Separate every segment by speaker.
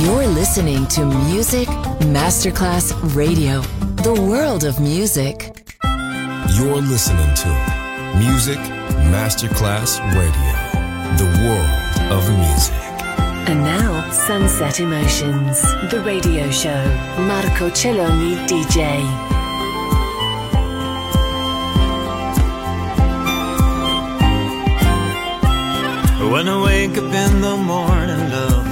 Speaker 1: You're listening to Music Masterclass Radio, the world of music.
Speaker 2: You're listening to Music Masterclass Radio, the world of music.
Speaker 1: And now, Sunset Emotions, the radio show. Marco Celloni, DJ.
Speaker 3: When I wake up in the morning, love,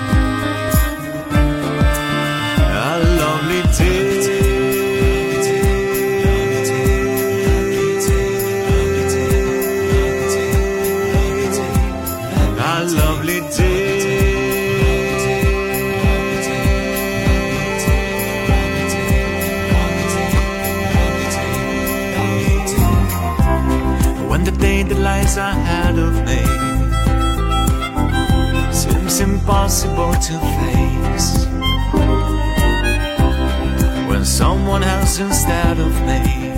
Speaker 3: that lies ahead of me seems impossible to face. When someone else instead of me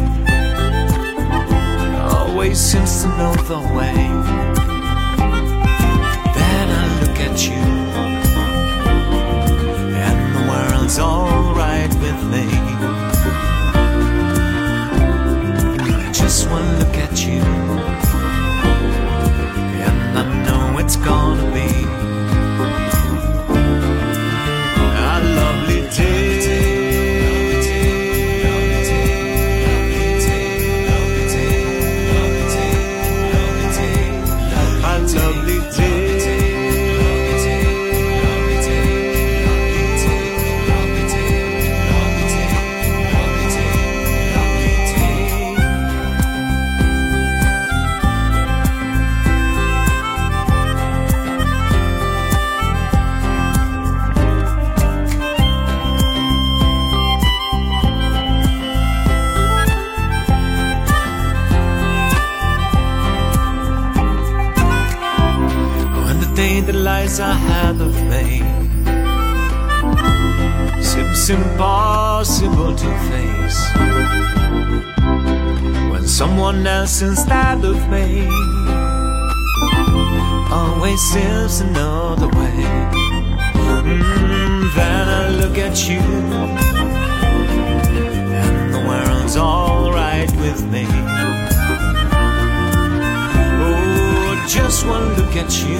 Speaker 3: always seems to know the way. Then I look at you, and the world's alright with me. That lies ahead of me seems impossible to face. When someone else instead of me always seems another way. Mm, then I look at you, and the world's alright with me. Oh, just one look at you,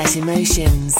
Speaker 1: Sunset Emotions,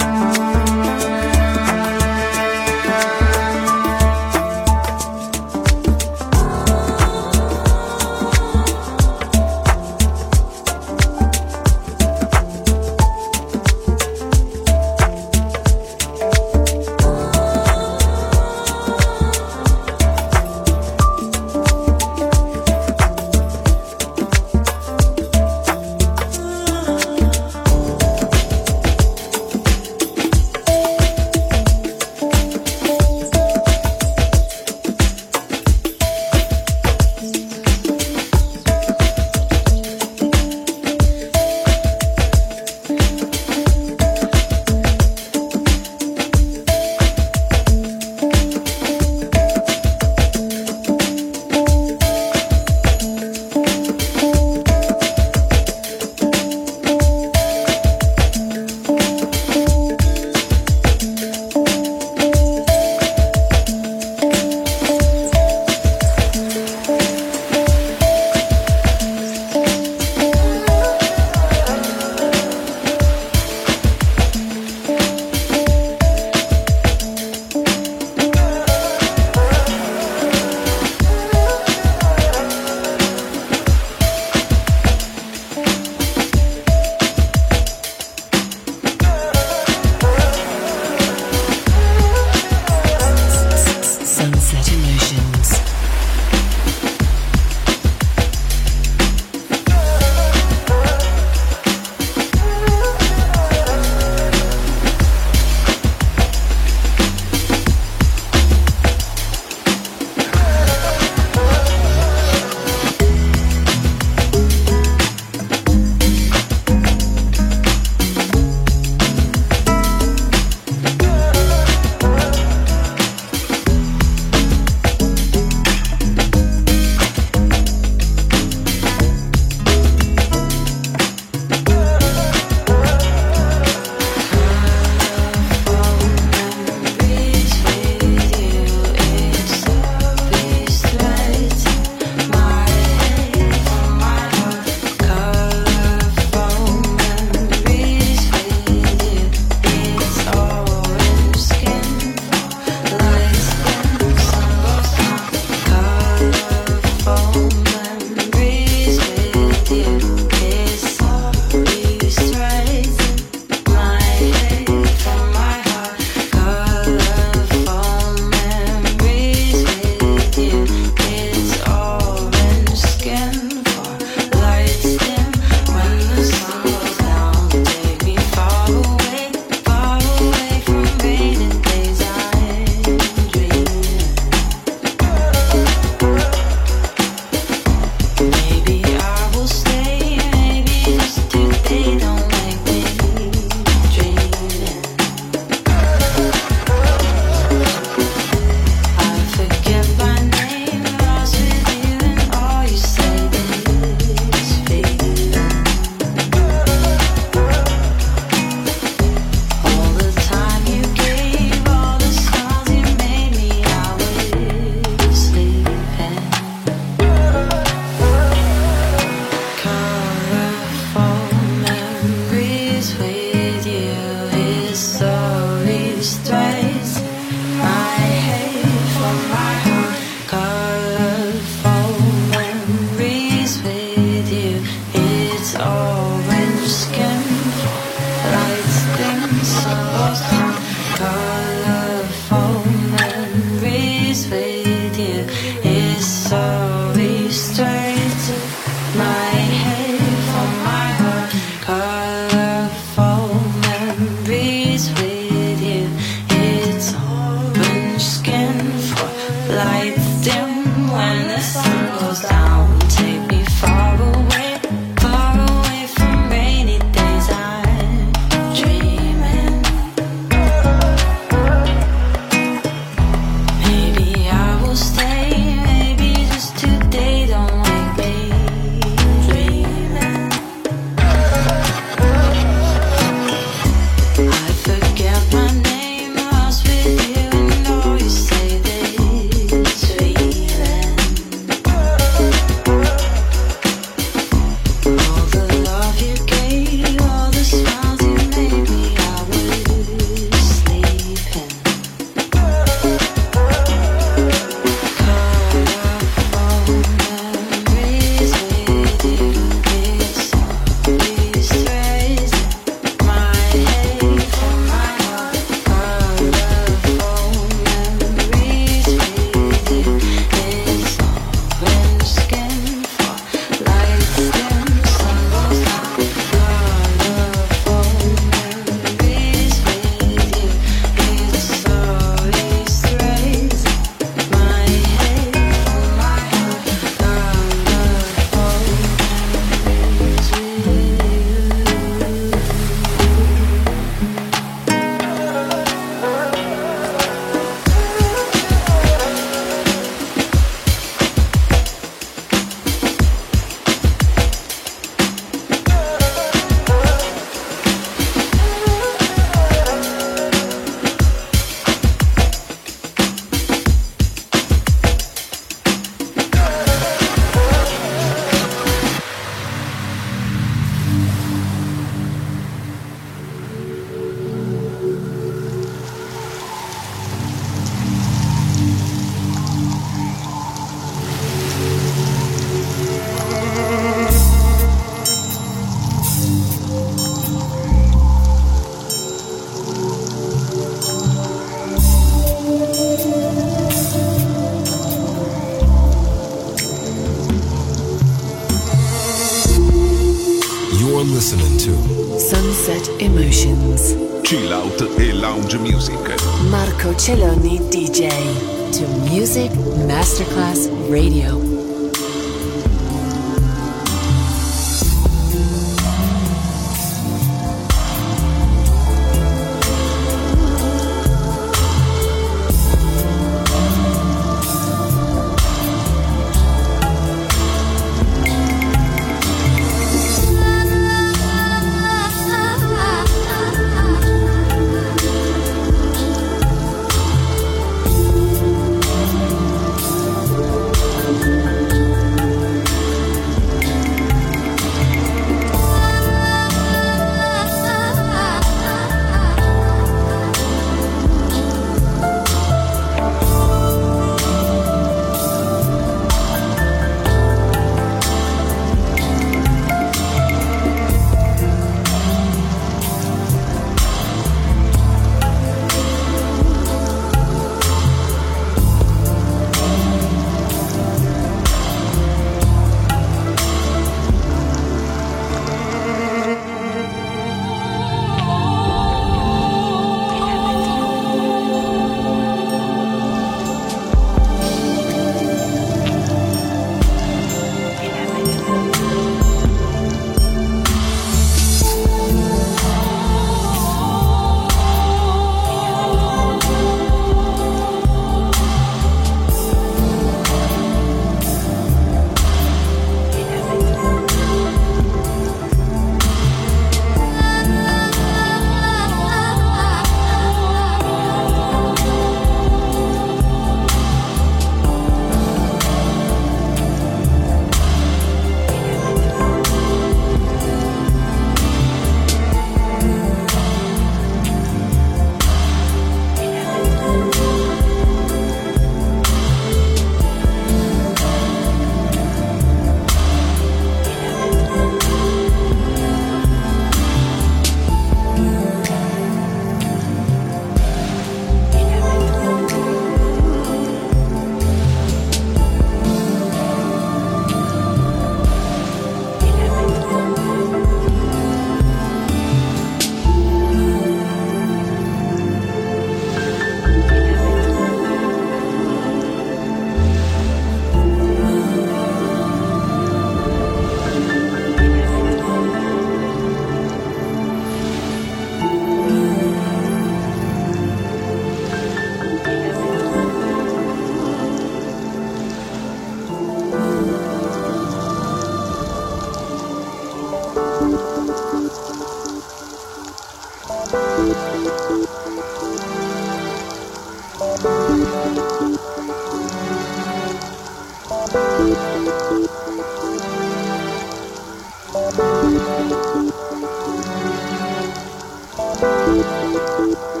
Speaker 4: 啊。